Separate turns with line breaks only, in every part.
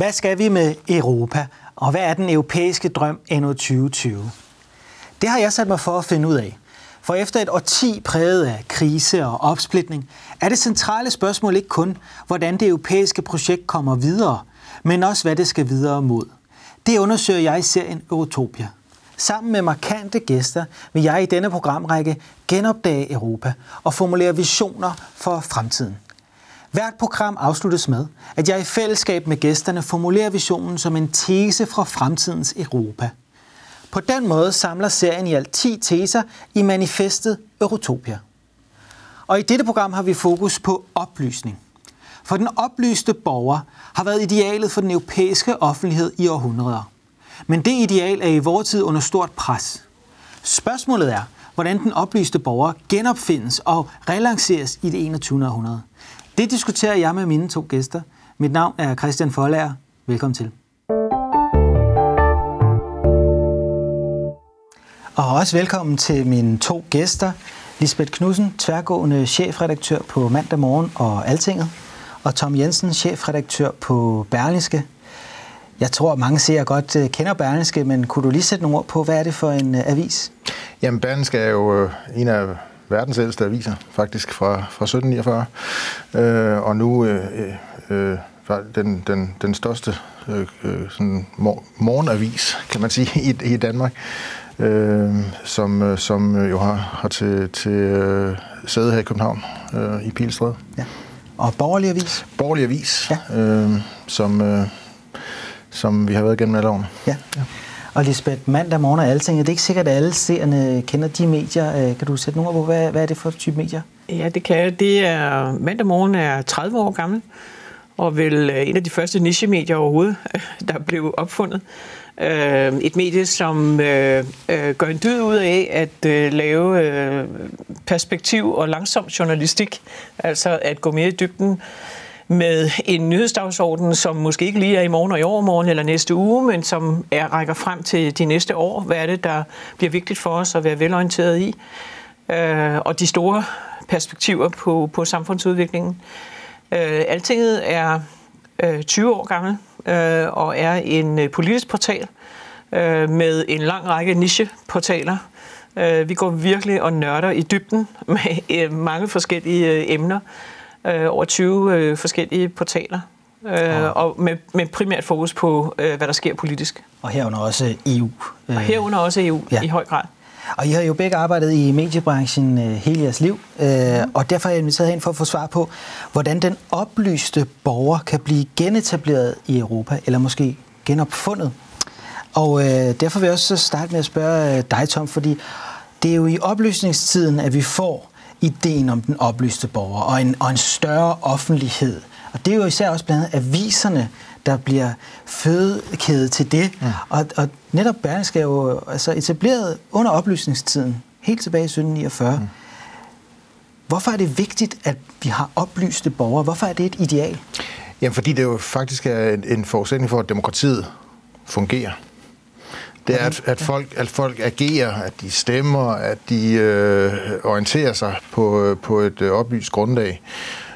Hvad skal vi med Europa, og hvad er den europæiske drøm endnu 2020? Det har jeg sat mig for at finde ud af. For efter et årti præget af krise og opsplitning, er det centrale spørgsmål ikke kun, hvordan det europæiske projekt kommer videre, men også hvad det skal videre mod. Det undersøger jeg i serien Eurotopia. Sammen med markante gæster vil jeg i denne programrække genopdage Europa og formulere visioner for fremtiden. Hvert program afsluttes med, at jeg i fællesskab med gæsterne formulerer visionen som en tese fra fremtidens Europa. På den måde samler serien i alt 10 teser i manifestet Eurotopia. Og i dette program har vi fokus på oplysning. For den oplyste borger har været idealet for den europæiske offentlighed i århundreder. Men det ideal er i vores tid under stort pres. Spørgsmålet er, hvordan den oplyste borger genopfindes og relanceres i det 21. århundrede. Det diskuterer jeg med mine to gæster. Mit navn er Christian Forlager. Velkommen til. Og også velkommen til mine to gæster. Lisbeth Knudsen, tværgående chefredaktør på Mandag Morgen og Altinget, og Tom Jensen, chefredaktør på Berlingske. Jeg tror, at mange ser godt øh, kender Berlingske, men kunne du lige sætte nogle ord på, hvad er det for en øh, avis?
Jamen, Berlingske er jo øh, en af verdens ældste aviser, faktisk fra, fra 1749, øh, og nu øh, øh, den, den, den største øh, sådan morgenavis, kan man sige, i, i Danmark, øh, som, som jo har, har til, til øh, sæde her i København, øh, i Pilstræde. Ja.
Og Borgerlig Avis?
Borgerlig Avis, ja. øh, som, øh, som vi har været igennem alle årene.
Ja. ja. Og Lisbeth, mandag morgen og alting, det er ikke sikkert, at alle seerne kender de medier. Øh, kan du sætte nogle på, hvad, hvad er det for type medier?
Ja, det kan jeg. Det er, mandag morgen er 30 år gammel, og vel øh, en af de første nichemedier overhovedet, der blev opfundet. Øh, et medie, som gør en dyd ud af at lave perspektiv og langsom journalistik, altså at gå mere i dybden med en nyhedsdagsorden, som måske ikke lige er i morgen og i overmorgen eller næste uge, men som er, rækker frem til de næste år. Hvad er det, der bliver vigtigt for os at være velorienteret i? Øh, og de store perspektiver på, på samfundsudviklingen. Øh, Altinget er øh, 20 år gammel øh, og er en øh, politisk portal øh, med en lang række nicheportaler. Øh, vi går virkelig og nørder i dybden med øh, mange forskellige øh, emner øh, over 20 øh, forskellige portaler. Øh, og med, med primært fokus på, øh, hvad der sker politisk.
Og herunder også EU.
Og herunder også EU ja. i høj grad.
Og I har jo begge arbejdet i mediebranchen øh, hele jeres liv, øh, mm. og derfor er jeg inviteret ind for at få svar på, hvordan den oplyste borger kan blive genetableret i Europa, eller måske genopfundet. Og øh, derfor vil jeg også starte med at spørge øh, dig, Tom, fordi det er jo i oplysningstiden, at vi får ideen om den oplyste borger og en, og en større offentlighed. Og det er jo især også blandt andet aviserne, der bliver fødekæde til det. Ja. Og, og netop Berlingske er jo altså etableret under oplysningstiden, helt tilbage i 1749. Ja. Hvorfor er det vigtigt, at vi har oplyste borgere? Hvorfor er det et ideal?
Jamen, fordi det jo faktisk er en forudsætning for, at demokratiet fungerer. Det er, at, at, folk, at folk agerer, at de stemmer, at de øh, orienterer sig på, på et øh, oplyst grundlag.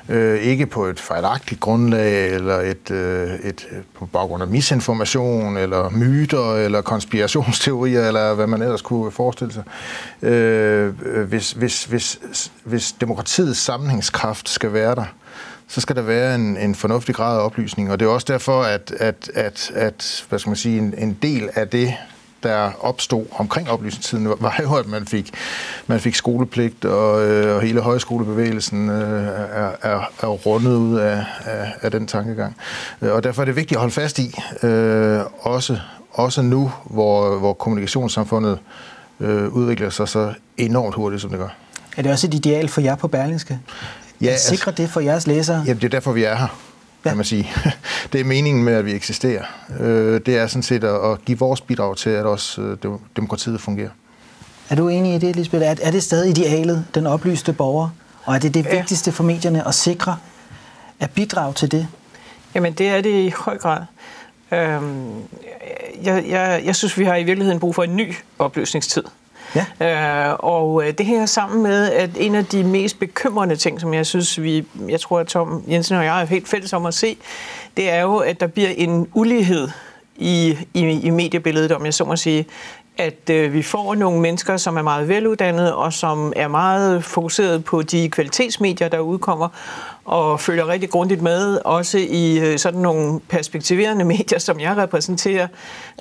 Øh, ikke på et fejlagtigt grundlag, eller et, øh, et, på baggrund af misinformation, eller myter, eller konspirationsteorier, eller hvad man ellers kunne forestille sig. Øh, hvis, hvis, hvis, hvis demokratiets sammenhængskraft skal være der, så skal der være en, en fornuftig grad af oplysning. Og det er også derfor, at, at, at, at hvad skal man sige, en, en del af det, der opstod omkring oplysningstiden, var jo, at man fik, man fik skolepligt, og, øh, og hele højskolebevægelsen øh, er, er, er rundet ud af, af, af den tankegang. Og derfor er det vigtigt at holde fast i, øh, også, også nu, hvor, hvor kommunikationssamfundet øh, udvikler sig så enormt hurtigt, som det gør.
Er det også et ideal for jer på Berlingske? Ja, sikre altså, det for jeres læsere?
Jamen, det er derfor, vi er her ja. kan man sige. Det er meningen med, at vi eksisterer. Øh, det er sådan set at give vores bidrag til, at også øh, demokratiet fungerer.
Er du enig i det, Lisbeth? Er det stadig idealet, den oplyste borger? Og er det det vigtigste for medierne at sikre, at bidrage til det?
Jamen, det er det i høj grad. Øhm, jeg, jeg, jeg synes, vi har i virkeligheden brug for en ny opløsningstid. Ja. Øh, og øh, det hænger sammen med, at en af de mest bekymrende ting, som jeg synes, vi, jeg tror, at Tom Jensen og jeg er helt fælles om at se, det er jo, at der bliver en ulighed i, i, i mediebilledet, om jeg så må sige, at øh, vi får nogle mennesker, som er meget veluddannede og som er meget fokuseret på de kvalitetsmedier, der udkommer, og følger rigtig grundigt med, også i øh, sådan nogle perspektiverende medier, som jeg repræsenterer.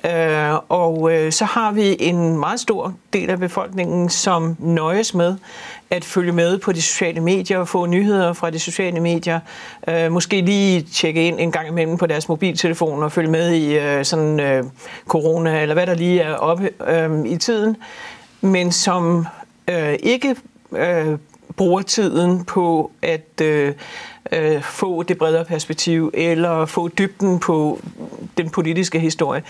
Øh, og øh, så har vi en meget stor del af befolkningen, som nøjes med at følge med på de sociale medier og få nyheder fra de sociale medier. Måske lige tjekke ind en gang imellem på deres mobiltelefon og følge med i sådan corona, eller hvad der lige er oppe i tiden, men som ikke bruger tiden på at øh, øh, få det bredere perspektiv, eller få dybden på den politiske historie.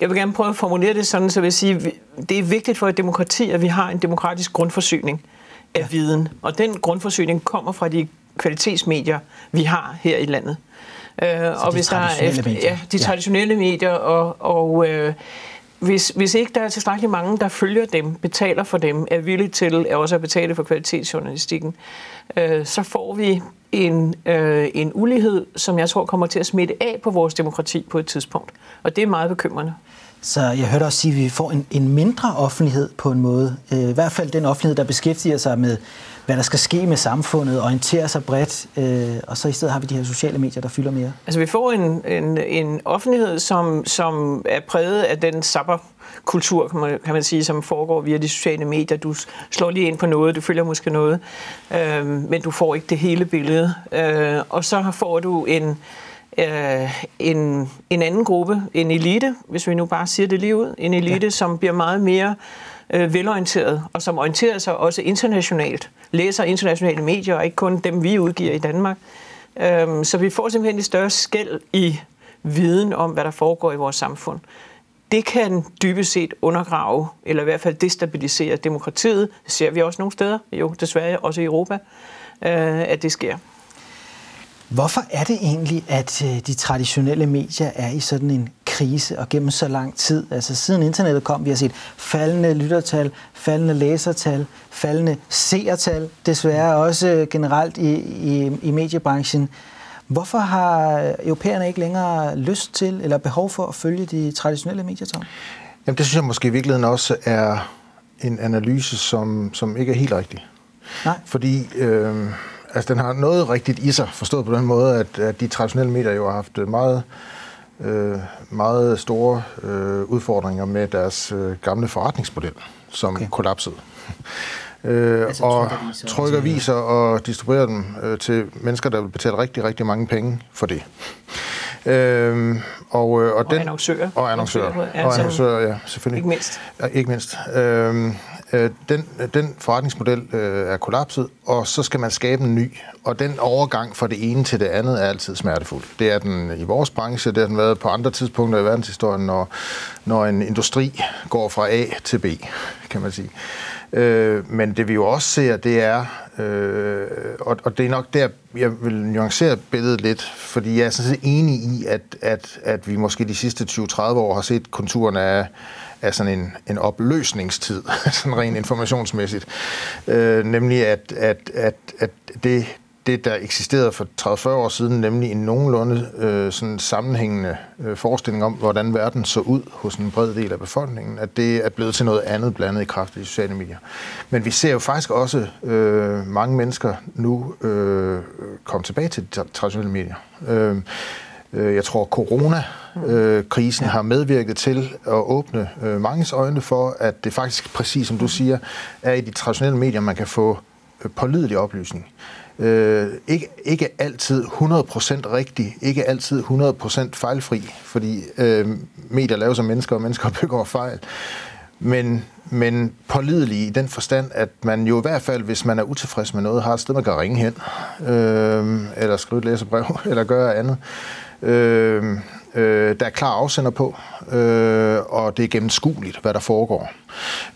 Jeg vil gerne prøve at formulere det sådan, så jeg vil sige, at det er vigtigt for et demokrati, at vi har en demokratisk grundforsyning af ja. viden. Og den grundforsyning kommer fra de kvalitetsmedier, vi har her i landet.
Øh, og hvis der er efter,
ja, de traditionelle ja. medier og, og øh, hvis, hvis ikke der er tilstrækkeligt mange, der følger dem, betaler for dem, er villige til at også at betale for kvalitetsjournalistikken, øh, så får vi en, øh, en ulighed, som jeg tror kommer til at smitte af på vores demokrati på et tidspunkt. Og det er meget bekymrende.
Så jeg hørte også sige, at vi får en, en mindre offentlighed på en måde. Øh, I hvert fald den offentlighed, der beskæftiger sig med, hvad der skal ske med samfundet, orientere sig bredt, øh, og så i stedet har vi de her sociale medier, der fylder mere.
Altså vi får en, en, en offentlighed, som, som er præget af den sapper kultur, kan man, kan man sige, som foregår via de sociale medier. Du slår lige ind på noget, du følger måske noget, øh, men du får ikke det hele billede. Øh, og så får du en, øh, en, en anden gruppe, en elite, hvis vi nu bare siger det lige ud, en elite, ja. som bliver meget mere øh, velorienteret, og som orienterer sig også internationalt, læser internationale medier, og ikke kun dem, vi udgiver i Danmark. Øh, så vi får simpelthen et større skæld i viden om, hvad der foregår i vores samfund. Det kan dybest set undergrave, eller i hvert fald destabilisere demokratiet. Det ser vi også nogle steder, jo desværre også i Europa, øh, at det sker.
Hvorfor er det egentlig, at øh, de traditionelle medier er i sådan en krise og gennem så lang tid? Altså siden internettet kom, vi har set faldende lyttertal, faldende læsertal, faldende seertal, desværre også generelt i, i, i mediebranchen. Hvorfor har europæerne ikke længere lyst til eller behov for at følge de traditionelle medier, Tom?
Jamen, det synes jeg måske i virkeligheden også er en analyse, som, som ikke er helt rigtig. Nej. Fordi øh, altså, den har noget rigtigt i sig, forstået på den måde, at, at de traditionelle medier jo har haft meget, øh, meget store øh, udfordringer med deres øh, gamle forretningsmodel, som okay. kollapsede. Øh, altså, og trykker viser og distribuerer dem øh, til mennesker, der vil betale rigtig, rigtig mange penge for det.
Øh, og, øh, og, den, annoncører.
Og annoncører. Og annoncører, ja, selvfølgelig.
Ikke mindst.
Ja, ikke mindst. Øh, øh, den, den forretningsmodel øh, er kollapset, og så skal man skabe en ny. Og den overgang fra det ene til det andet er altid smertefuld. Det er den i vores branche, det har den været på andre tidspunkter i verdenshistorien, når, når en industri går fra A til B, kan man sige. Øh, men det vi jo også ser, det er, øh, og, og det er nok der, jeg vil nuancere billedet lidt, fordi jeg er sådan set enig i, at, at, at vi måske de sidste 20-30 år har set konturerne af, af sådan en, en opløsningstid, sådan rent informationsmæssigt. Øh, nemlig at, at, at, at det, det, der eksisterede for 30-40 år siden, nemlig en nogenlunde øh, sådan sammenhængende øh, forestilling om, hvordan verden så ud hos en bred del af befolkningen, at det er blevet til noget andet blandet i kraft af de sociale medier. Men vi ser jo faktisk også øh, mange mennesker nu øh, komme tilbage til de traditionelle medier. Øh, øh jeg tror, corona-krisen øh, har medvirket til at åbne øh, manges øjne for, at det faktisk, præcis som du siger, er i de traditionelle medier, man kan få pålidelig oplysning øh, ikke, ikke altid 100% rigtig, ikke altid 100% fejlfri, fordi øh, medier laver af mennesker, og mennesker begår fejl. Men, men pålidelig i den forstand, at man jo i hvert fald, hvis man er utilfreds med noget, har et sted, man kan ringe hen, øh, eller skrive et læserbrev, eller gøre andet. Øh, Øh, der er klar afsender på, øh, og det er gennemskueligt, hvad der foregår.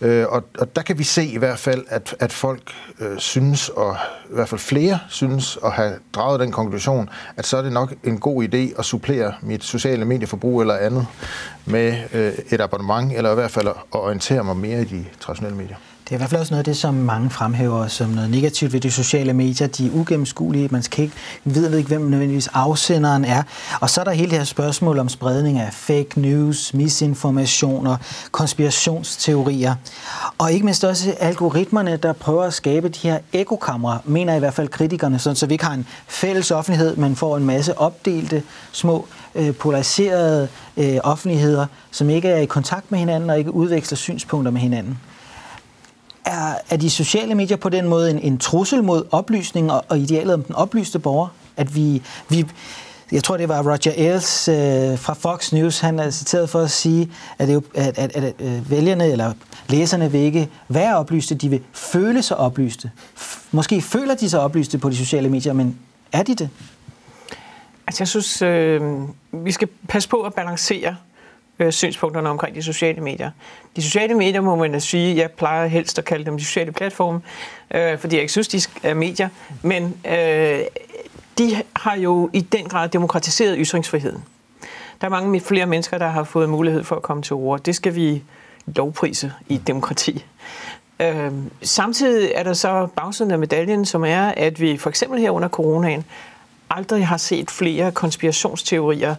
Øh, og, og der kan vi se i hvert fald, at, at folk øh, synes, og i hvert fald flere synes at have draget den konklusion, at så er det nok en god idé at supplere mit sociale medieforbrug eller andet med øh, et abonnement, eller i hvert fald at orientere mig mere i de traditionelle medier.
Det er i hvert fald også noget af det, som mange fremhæver som noget negativt ved de sociale medier. De er ugennemskuelige. Man skal ikke vide ikke, hvem nødvendigvis afsenderen er. Og så er der hele det her spørgsmål om spredning af fake news, misinformationer, konspirationsteorier. Og ikke mindst også algoritmerne, der prøver at skabe de her ekokamre, mener i hvert fald kritikerne, sådan, så vi ikke har en fælles offentlighed, men får en masse opdelte, små, øh, polariserede øh, offentligheder, som ikke er i kontakt med hinanden og ikke udveksler synspunkter med hinanden er, er de sociale medier på den måde en, en trussel mod oplysning og, og idealet om den oplyste borger? At vi, vi, jeg tror, det var Roger Ailes øh, fra Fox News, han er citeret for at sige, at, det, at, at, at, at øh, vælgerne eller læserne vil ikke være oplyste, de vil føle sig oplyste. Måske føler de sig oplyste på de sociale medier, men er de det?
Altså jeg synes, øh, vi skal passe på at balancere øh, synspunkterne omkring de sociale medier. De sociale medier må man sige, jeg plejer helst at kalde dem de sociale platforme, øh, fordi jeg ikke synes, de er medier, men øh, de har jo i den grad demokratiseret ytringsfriheden. Der er mange flere mennesker, der har fået mulighed for at komme til ord. Det skal vi lovprise i demokrati. Øh, samtidig er der så bagsiden af medaljen, som er, at vi for eksempel her under coronaen aldrig har set flere konspirationsteorier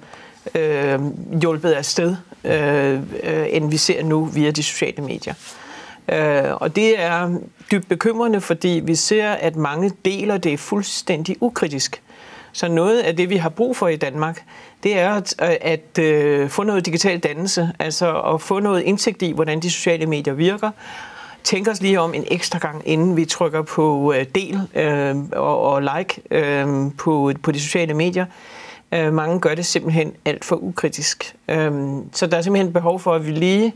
øh, hjulpet afsted, øh, øh, end vi ser nu via de sociale medier. Øh, og det er dybt bekymrende, fordi vi ser, at mange deler det fuldstændig ukritisk. Så noget af det, vi har brug for i Danmark, det er at, at øh, få noget digital dannelse, altså at få noget indsigt i, hvordan de sociale medier virker, tænke os lige om en ekstra gang, inden vi trykker på øh, del øh, og, og like øh, på, på de sociale medier. Øh, mange gør det simpelthen alt for ukritisk. Øh, så der er simpelthen behov for, at vi lige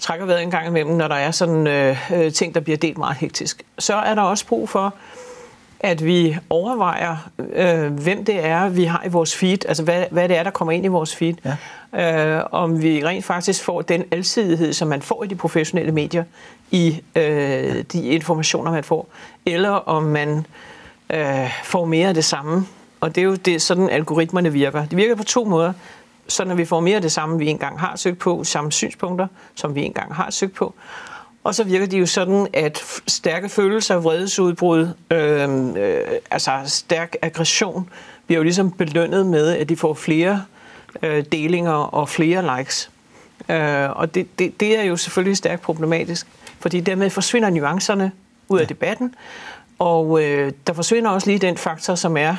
trækker vejret en gang imellem, når der er sådan øh, øh, ting, der bliver delt meget hektisk. Så er der også brug for, at vi overvejer, øh, hvem det er, vi har i vores feed, altså hvad, hvad det er, der kommer ind i vores feed. Ja. Øh, om vi rent faktisk får den alsidighed, som man får i de professionelle medier, i øh, de informationer, man får, eller om man øh, får mere af det samme og det er jo det, sådan, algoritmerne virker. De virker på to måder. Så når vi får mere af det samme, vi engang har søgt på, samme synspunkter, som vi engang har søgt på. Og så virker de jo sådan, at stærke følelser, vredesudbrud, øh, øh, altså stærk aggression, bliver jo ligesom belønnet med, at de får flere øh, delinger og flere likes. Øh, og det, det, det er jo selvfølgelig stærkt problematisk, fordi dermed forsvinder nuancerne ud af debatten, og øh, der forsvinder også lige den faktor, som er,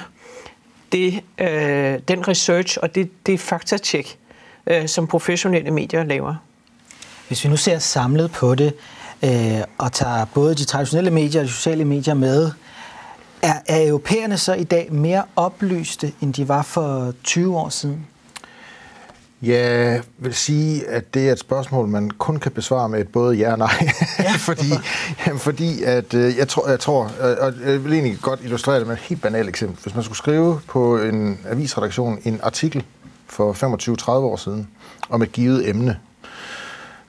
det, øh, den research og det, det faktatjek, øh, som professionelle medier laver.
Hvis vi nu ser samlet på det, øh, og tager både de traditionelle medier og de sociale medier med, er, er europæerne så i dag mere oplyste, end de var for 20 år siden?
Jeg vil sige, at det er et spørgsmål, man kun kan besvare med et både ja og nej. Ja. fordi, jamen, fordi at, øh, jeg, tror, jeg tror, og jeg vil egentlig godt illustrere det med et helt banalt eksempel. Hvis man skulle skrive på en avisredaktion en artikel for 25-30 år siden om et givet emne,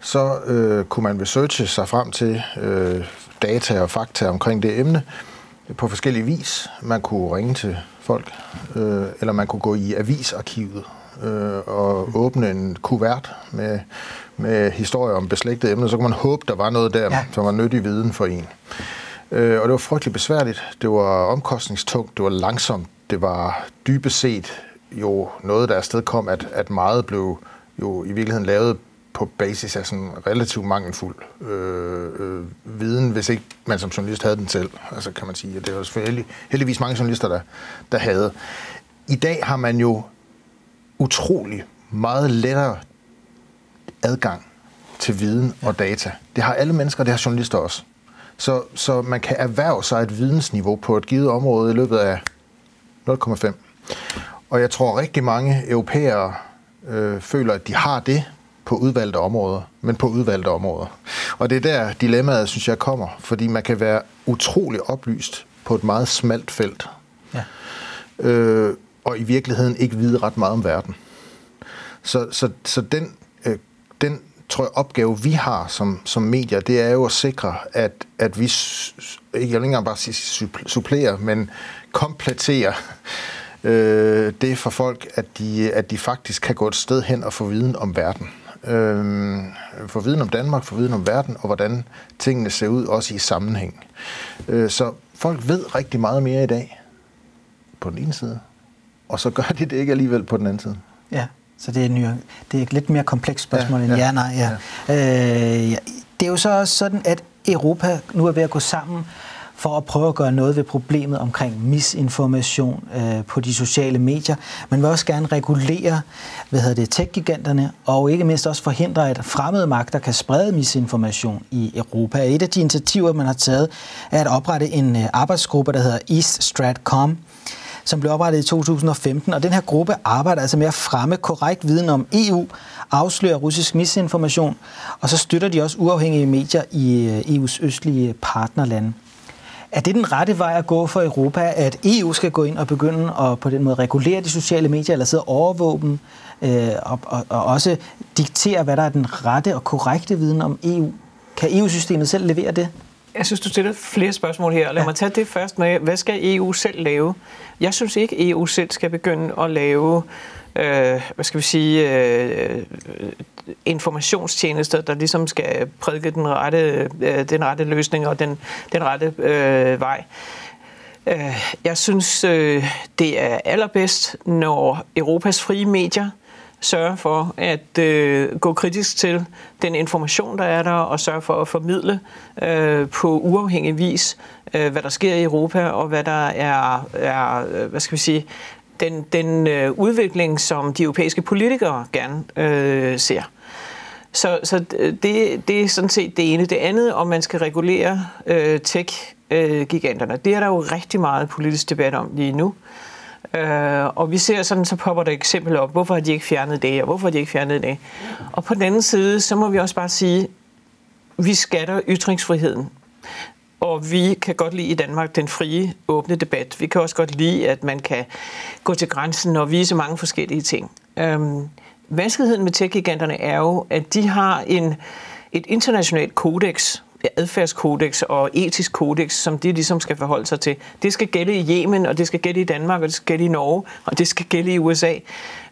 så øh, kunne man researche sig frem til øh, data og fakta omkring det emne på forskellige vis. Man kunne ringe til folk, øh, eller man kunne gå i avisarkivet øh, og åbne en kuvert med, med historier om beslægtede emner, så kunne man håbe, der var noget der, ja. som var nyttig viden for en. Øh, og det var frygteligt besværligt, det var omkostningstungt, det var langsomt, det var dybest set jo noget, der afsted kom, at, at meget blev jo i virkeligheden lavet på basis af sådan relativt mangelfuld øh, øh, viden, hvis ikke man som journalist havde den selv. Altså kan man sige, at det var selvfølgelig heldigvis mange journalister, der, der havde. I dag har man jo utrolig meget lettere adgang til viden og data. Det har alle mennesker, det har journalister også. Så, så man kan erhverve sig et vidensniveau på et givet område i løbet af 0,5. Og jeg tror rigtig mange europæere øh, føler, at de har det på udvalgte områder, men på udvalgte områder. Og det er der dilemmaet, synes jeg, kommer, fordi man kan være utrolig oplyst på et meget smalt felt. Ja. Øh, og i virkeligheden ikke vide ret meget om verden. Så, så, så den, øh, den tror jeg, opgave, vi har som, som medier, det er jo at sikre, at, at vi, jeg vil ikke engang bare sige supplerer, men kompletterer øh, det for folk, at de, at de faktisk kan gå et sted hen og få viden om verden. Øh, få viden om Danmark, få viden om verden, og hvordan tingene ser ud, også i sammenhæng. Øh, så folk ved rigtig meget mere i dag på den ene side, og så gør de det ikke alligevel på den anden side.
Ja, så det er, ny, det er et lidt mere komplekst spørgsmål ja, end ja, ja nej. Ja. Ja. Øh, ja. Det er jo så også sådan, at Europa nu er ved at gå sammen for at prøve at gøre noget ved problemet omkring misinformation øh, på de sociale medier. Man vil også gerne regulere hvad hedder det, tech-giganterne, og ikke mindst også forhindre, at fremmede magter kan sprede misinformation i Europa. Et af de initiativer, man har taget, er at oprette en øh, arbejdsgruppe, der hedder East Stratcom, som blev oprettet i 2015, og den her gruppe arbejder altså med at fremme korrekt viden om EU, afsløre russisk misinformation, og så støtter de også uafhængige medier i øh, EU's østlige partnerlande. Er det den rette vej at gå for Europa, at EU skal gå ind og begynde at på den måde regulere de sociale medier, eller sidde og overvåge dem, øh, og, og, og også diktere, hvad der er den rette og korrekte viden om EU? Kan EU-systemet selv levere det?
Jeg synes, du stiller flere spørgsmål her. Lad ja. mig tage det først med, hvad skal EU selv lave? Jeg synes ikke, EU selv skal begynde at lave øh, hvad skal vi sige, øh, informationstjenester, der ligesom skal prædike den rette, øh, den rette løsning og den, den rette øh, vej. Øh, jeg synes, øh, det er allerbedst, når Europas frie medier sørge for at øh, gå kritisk til den information, der er der, og sørge for at formidle øh, på uafhængig vis, øh, hvad der sker i Europa, og hvad der er, er øh, hvad skal vi sige, den, den øh, udvikling, som de europæiske politikere gerne øh, ser. Så, så det, det er sådan set det ene. Det andet, om man skal regulere øh, tech-giganterne, øh, det er der jo rigtig meget politisk debat om lige nu. Øh, Øh, og vi ser sådan, så popper der eksempel op, hvorfor har de ikke fjernet det, og hvorfor har de ikke fjernet det. Og på den anden side, så må vi også bare sige, vi skatter ytringsfriheden. Og vi kan godt lide i Danmark den frie, åbne debat. Vi kan også godt lide, at man kan gå til grænsen og vise mange forskellige ting. Øhm, vanskeligheden med tech-giganterne er jo, at de har en, et internationalt kodex, adfærdskodex og etisk kodex, som de ligesom skal forholde sig til. Det skal gælde i Yemen, og det skal gælde i Danmark, og det skal gælde i Norge, og det skal gælde i USA.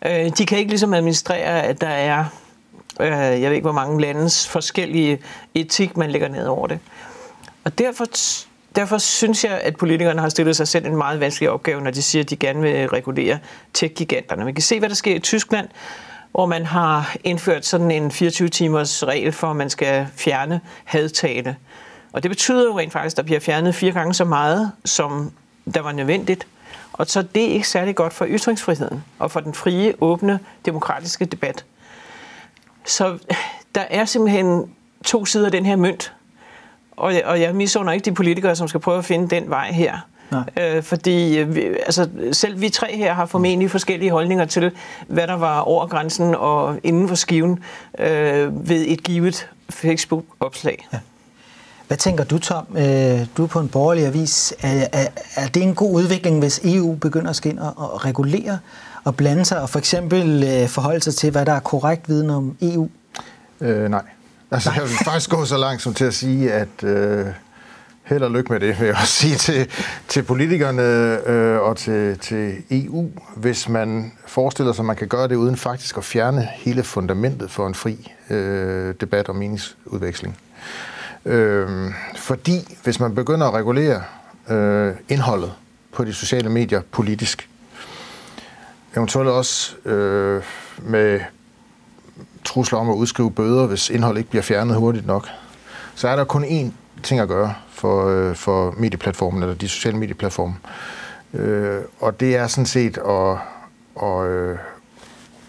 Øh, de kan ikke ligesom administrere, at der er, øh, jeg ved ikke hvor mange landes forskellige etik, man lægger ned over det. Og derfor, derfor synes jeg, at politikerne har stillet sig selv en meget vanskelig opgave, når de siger, at de gerne vil regulere tech-giganterne. Man kan se, hvad der sker i Tyskland, hvor man har indført sådan en 24-timers regel for, at man skal fjerne hadtale. Og det betyder jo rent faktisk, at der bliver fjernet fire gange så meget, som der var nødvendigt. Og så det er ikke særlig godt for ytringsfriheden og for den frie, åbne, demokratiske debat. Så der er simpelthen to sider af den her mønt. Og, og jeg misunder ikke de politikere, som skal prøve at finde den vej her. Øh, fordi øh, vi, altså, selv vi tre her har formentlig forskellige holdninger til, hvad der var over grænsen og inden for skiven øh, ved et givet Facebook-opslag. Ja.
Hvad tænker du, Tom? Øh, du er på en borgerlig avis. Er, er, er det en god udvikling, hvis EU begynder at skal ind og, og regulere og blande sig, og for eksempel øh, forholde sig til, hvad der er korrekt viden om EU?
Øh, nej. Altså, nej. jeg vil faktisk gå så langt som til at sige, at øh, held og lykke med det, vil jeg også sige til, til politikerne øh, og til, til EU, hvis man forestiller sig, at man kan gøre det uden faktisk at fjerne hele fundamentet for en fri øh, debat og meningsudveksling. Øh, fordi hvis man begynder at regulere øh, indholdet på de sociale medier politisk, eventuelt også øh, med trusler om at udskrive bøder, hvis indhold ikke bliver fjernet hurtigt nok, så er der kun én ting at gøre for, øh, for medieplatformen, eller de sociale medieplatforme. Øh, og det er sådan set at, at, øh,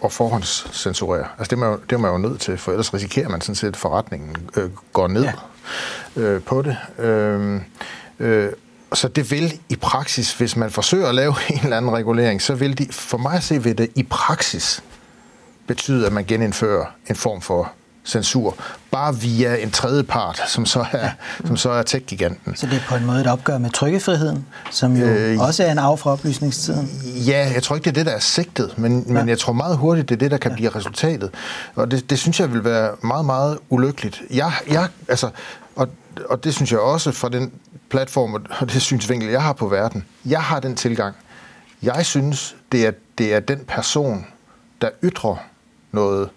at forhåndscensurere. Altså det er, man, det er man jo nødt til, for ellers risikerer man sådan set, at forretningen øh, går ned ja. øh, på det. Øh, øh, så det vil i praksis, hvis man forsøger at lave en eller anden regulering, så vil de, for mig at se, vil det i praksis betyde, at man genindfører en form for censur, bare via en tredje part, som så er, ja. som så er tech-giganten.
Så det er på en måde et opgør med trykkefriheden, som jo øh, også er en af fra oplysningstiden?
Ja, jeg tror ikke, det er det, der er sigtet, men, ja. men jeg tror meget hurtigt, det er det, der kan ja. blive resultatet. Og det, det synes jeg vil være meget, meget ulykkeligt. Jeg, jeg, altså, og, og det synes jeg også fra den platform og det synsvinkel, jeg har på verden. Jeg har den tilgang. Jeg synes, det er, det er den person, der ytrer noget,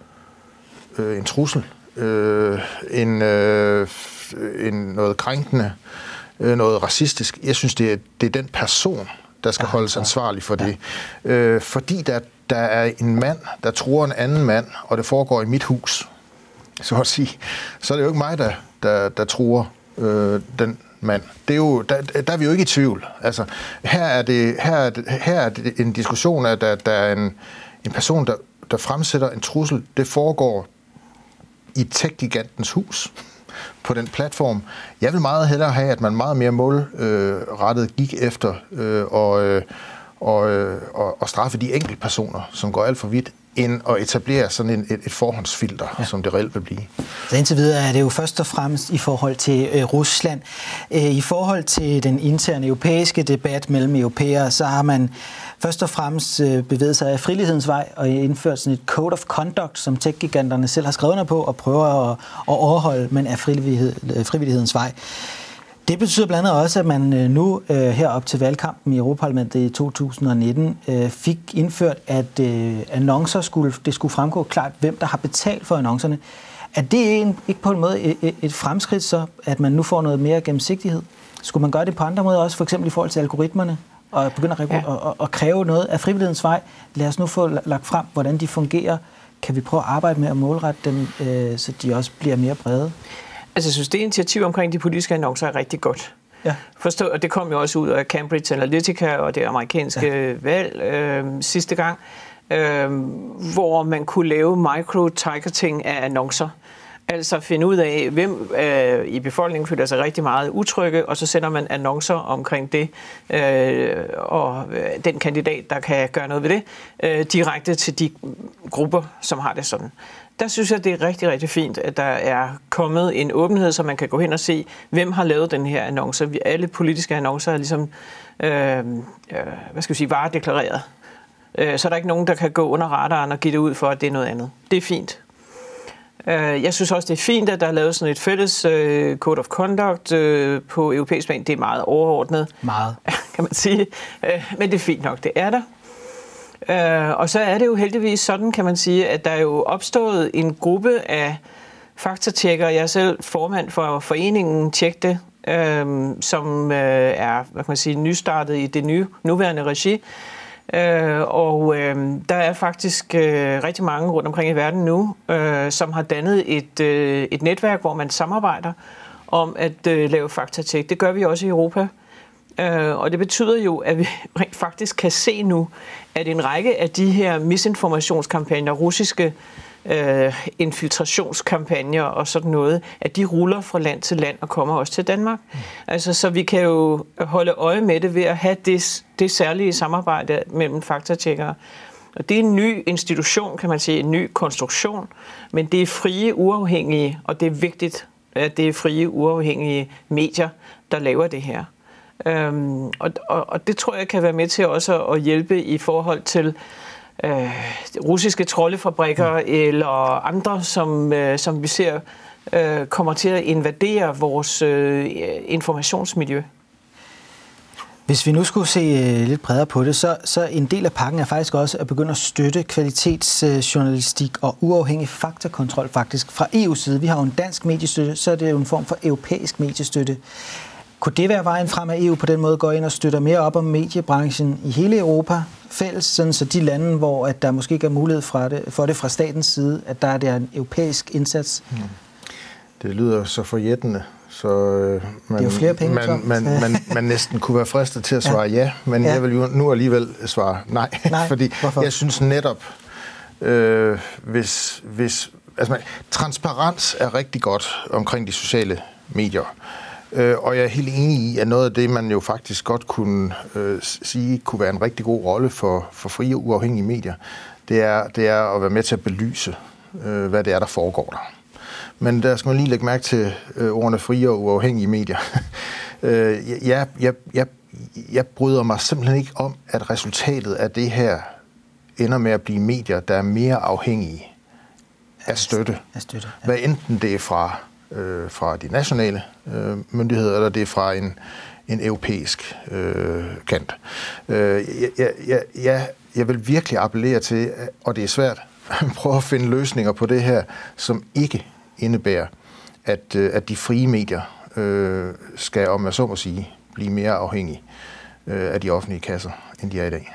øh, en trussel, øh, en, øh, en noget krænkende, øh, noget racistisk. Jeg synes, det er, det er den person, der skal holdes ansvarlig for det. Ja. Øh, fordi der, der er en mand, der tror en anden mand, og det foregår i mit hus, så at sige, så er det jo ikke mig, der, der, der tror øh, den mand. Det er jo, der, der er vi jo ikke i tvivl. Altså, her er det, her er det, her er det en diskussion, at der, der er en, en person, der, der fremsætter en trussel. Det foregår i tech-gigantens hus på den platform. Jeg vil meget hellere have, at man meget mere målrettet øh, gik efter øh, og, øh, og, øh, og, og straffe de enkelte personer, som går alt for vidt, end at etablere sådan en, et, et forhåndsfilter, ja. som det reelt vil blive.
Så indtil videre er det jo først og fremmest i forhold til øh, Rusland. Øh, I forhold til den interne europæiske debat mellem europæere, så har man først og fremmest øh, bevæget sig af frilighedens vej og indført sådan et code of conduct, som tech-giganterne selv har skrevet på og prøver at, at overholde, men af øh, frivillighedens vej. Det betyder blandt andet også, at man øh, nu øh, herop til valgkampen i Europaparlamentet i 2019 øh, fik indført, at annoncer skulle, det skulle fremgå klart, hvem der har betalt for annoncerne. Er det ikke på en måde et fremskridt så, at man nu får noget mere gennemsigtighed? Skulle man gøre det på andre måder også, for eksempel i forhold til algoritmerne? og begynde at, ja. at, at kræve noget af frivillighedens vej. Lad os nu få lagt frem, hvordan de fungerer. Kan vi prøve at arbejde med at målrette dem, så de også bliver mere brede?
Altså, jeg synes, det initiativ omkring de politiske annoncer er rigtig godt. Ja. Forstå, og det kom jo også ud af Cambridge Analytica og det amerikanske ja. valg øh, sidste gang, øh, hvor man kunne lave micro-targeting af annoncer. Altså finde ud af, hvem øh, i befolkningen føler sig rigtig meget utrygge, og så sender man annoncer omkring det, øh, og øh, den kandidat, der kan gøre noget ved det, øh, direkte til de grupper, som har det sådan der synes jeg, det er rigtig, rigtig fint, at der er kommet en åbenhed, så man kan gå hen og se, hvem har lavet den her annonce. Vi, alle politiske annoncer er ligesom, øh, øh, hvad skal vi sige, varedeklareret. Øh, så er der ikke nogen, der kan gå under radaren og give det ud for, at det er noget andet. Det er fint. Øh, jeg synes også, det er fint, at der er lavet sådan et fælles øh, code of conduct øh, på europæisk plan. Det er meget overordnet.
Meget.
Kan man sige. Men det er fint nok, det er der. Øh, og så er det jo heldigvis sådan, kan man sige, at der er jo opstået en gruppe af faktatjekker. Jeg er selv formand for foreningen Tjek det, øh, som øh, er hvad kan man sige, nystartet i det nye, nuværende regi. Øh, og øh, der er faktisk øh, rigtig mange rundt omkring i verden nu, øh, som har dannet et, øh, et netværk, hvor man samarbejder om at øh, lave faktatjek. Det gør vi også i Europa. Øh, og det betyder jo, at vi rent faktisk kan se nu, at en række af de her misinformationskampagner, russiske øh, infiltrationskampagner og sådan noget, at de ruller fra land til land og kommer også til Danmark. Mm. Altså, så vi kan jo holde øje med det ved at have det, det særlige samarbejde mellem faktatjekkere. Og det er en ny institution, kan man sige, en ny konstruktion, men det er frie, uafhængige, og det er vigtigt, at det er frie, uafhængige medier, der laver det her. Øhm, og, og, og det tror jeg kan være med til også at hjælpe i forhold til øh, russiske troldefabrikker mm. eller andre, som, øh, som vi ser øh, kommer til at invadere vores øh, informationsmiljø.
Hvis vi nu skulle se øh, lidt bredere på det, så, så en del af pakken er faktisk også at begynde at støtte kvalitetsjournalistik og uafhængig faktakontrol faktisk fra EU's side. Vi har jo en dansk mediestøtte, så er det jo en form for europæisk mediestøtte. Kunne det være vejen frem, at EU på den måde går ind og støtter mere op om mediebranchen i hele Europa fælles, sådan så de lande, hvor at der måske ikke er mulighed for det, for det fra statens side, at der er der en europæisk indsats? Hmm.
Det lyder så forjættende, så
øh, man, det er jo flere penge,
man, man, man, man, man næsten kunne være fristet til at svare ja, ja men ja. jeg vil jo nu alligevel svare nej, nej fordi hvorfor? jeg synes netop, øh, hvis, hvis altså, transparens er rigtig godt omkring de sociale medier. Øh, og jeg er helt enig i, at noget af det, man jo faktisk godt kunne øh, sige, kunne være en rigtig god rolle for, for frie og uafhængige medier, det er, det er at være med til at belyse, øh, hvad det er, der foregår der. men der skal man lige lægge mærke til øh, ordene frie og uafhængige medier. øh, jeg, jeg, jeg, jeg bryder mig simpelthen ikke om, at resultatet af det her ender med at blive medier, der er mere afhængige af støtte.
Af støtte
ja. Hvad enten det er fra, øh, fra de nationale øh, myndigheder, eller det er fra en, en europæisk øh, kant. Øh, jeg, jeg, jeg, jeg vil virkelig appellere til, og det er svært, at prøve at finde løsninger på det her, som ikke indebærer, at, øh, at de frie medier øh, skal, om jeg så må sige, blive mere afhængige øh, af de offentlige kasser, end de er i dag.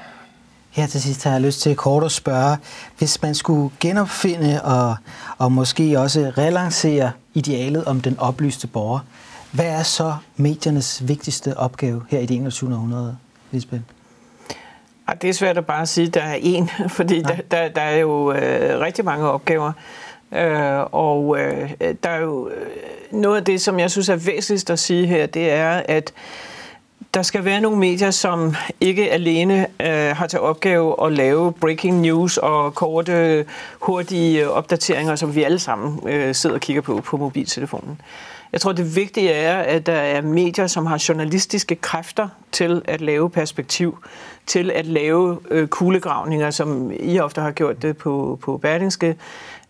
Her til sidst har jeg lyst til kort at spørge, hvis man skulle genopfinde og, og måske også relancere idealet om den oplyste borger, hvad er så mediernes vigtigste opgave her i det 21. århundrede, Lisbeth?
Det er svært at bare sige, at der er én, fordi der, der, der er jo øh, rigtig mange opgaver. Øh, og øh, der er jo øh, noget af det, som jeg synes er væsentligst at sige her, det er, at der skal være nogle medier, som ikke alene øh, har til opgave at lave breaking news og korte, hurtige opdateringer, som vi alle sammen øh, sidder og kigger på på mobiltelefonen. Jeg tror, det vigtige er, at der er medier, som har journalistiske kræfter til at lave perspektiv, til at lave øh, kuglegravninger, som I ofte har gjort det på, på Berlingske.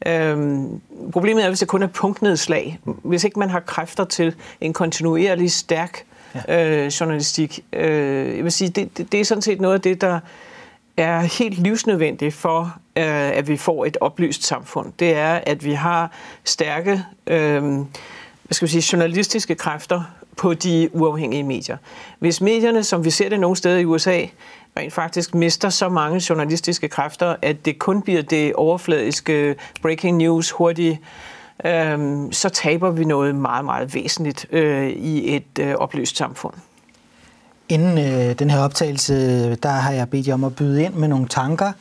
Øhm, problemet er, hvis det kun er punktnedslag. Hvis ikke man har kræfter til en kontinuerlig stærk ja. øh, journalistik. Øh, jeg vil sige, det, det, det er sådan set noget af det, der er helt livsnødvendigt for, øh, at vi får et oplyst samfund. Det er, at vi har stærke øh, hvad skal vi sige, journalistiske kræfter på de uafhængige medier. Hvis medierne, som vi ser det nogle steder i USA, rent faktisk mister så mange journalistiske kræfter, at det kun bliver det overfladiske breaking news, hurtigt øh, så taber vi noget meget, meget væsentligt øh, i et øh, opløst samfund.
Inden øh, den her optagelse, der har jeg bedt jer om at byde ind med nogle tanker,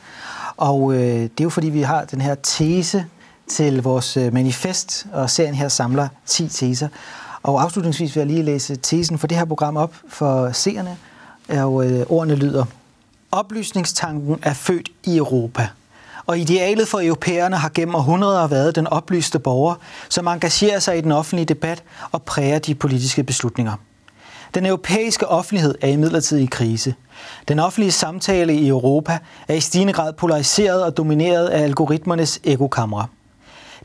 og øh, det er jo fordi, vi har den her tese til vores øh, manifest, og serien her samler 10 teser. Og afslutningsvis vil jeg lige læse tesen for det her program op for seerne, og øh, ordene lyder, Oplysningstanken er født i Europa – og idealet for europæerne har gennem århundreder været den oplyste borger, som engagerer sig i den offentlige debat og præger de politiske beslutninger. Den europæiske offentlighed er imidlertid i krise. Den offentlige samtale i Europa er i stigende grad polariseret og domineret af algoritmernes ekokamre.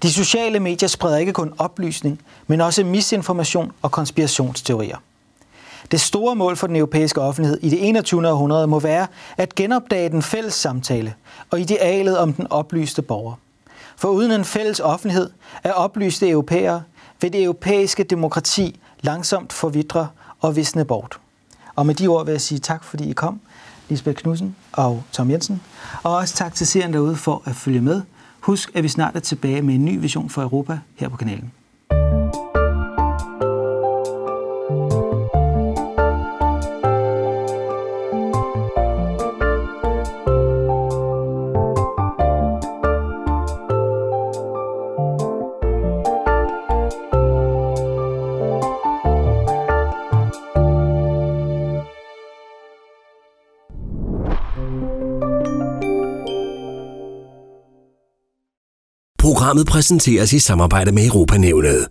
De sociale medier spreder ikke kun oplysning, men også misinformation og konspirationsteorier. Det store mål for den europæiske offentlighed i det 21. århundrede må være at genopdage den fælles samtale og idealet om den oplyste borger. For uden en fælles offentlighed er oplyste europæere vil det europæiske demokrati langsomt forvidre og visne bort. Og med de ord vil jeg sige tak, fordi I kom, Lisbeth Knudsen og Tom Jensen. Og også tak til serien derude for at følge med. Husk, at vi snart er tilbage med en ny vision for Europa her på kanalen.
Programmet præsenteres i samarbejde med Europanævnet.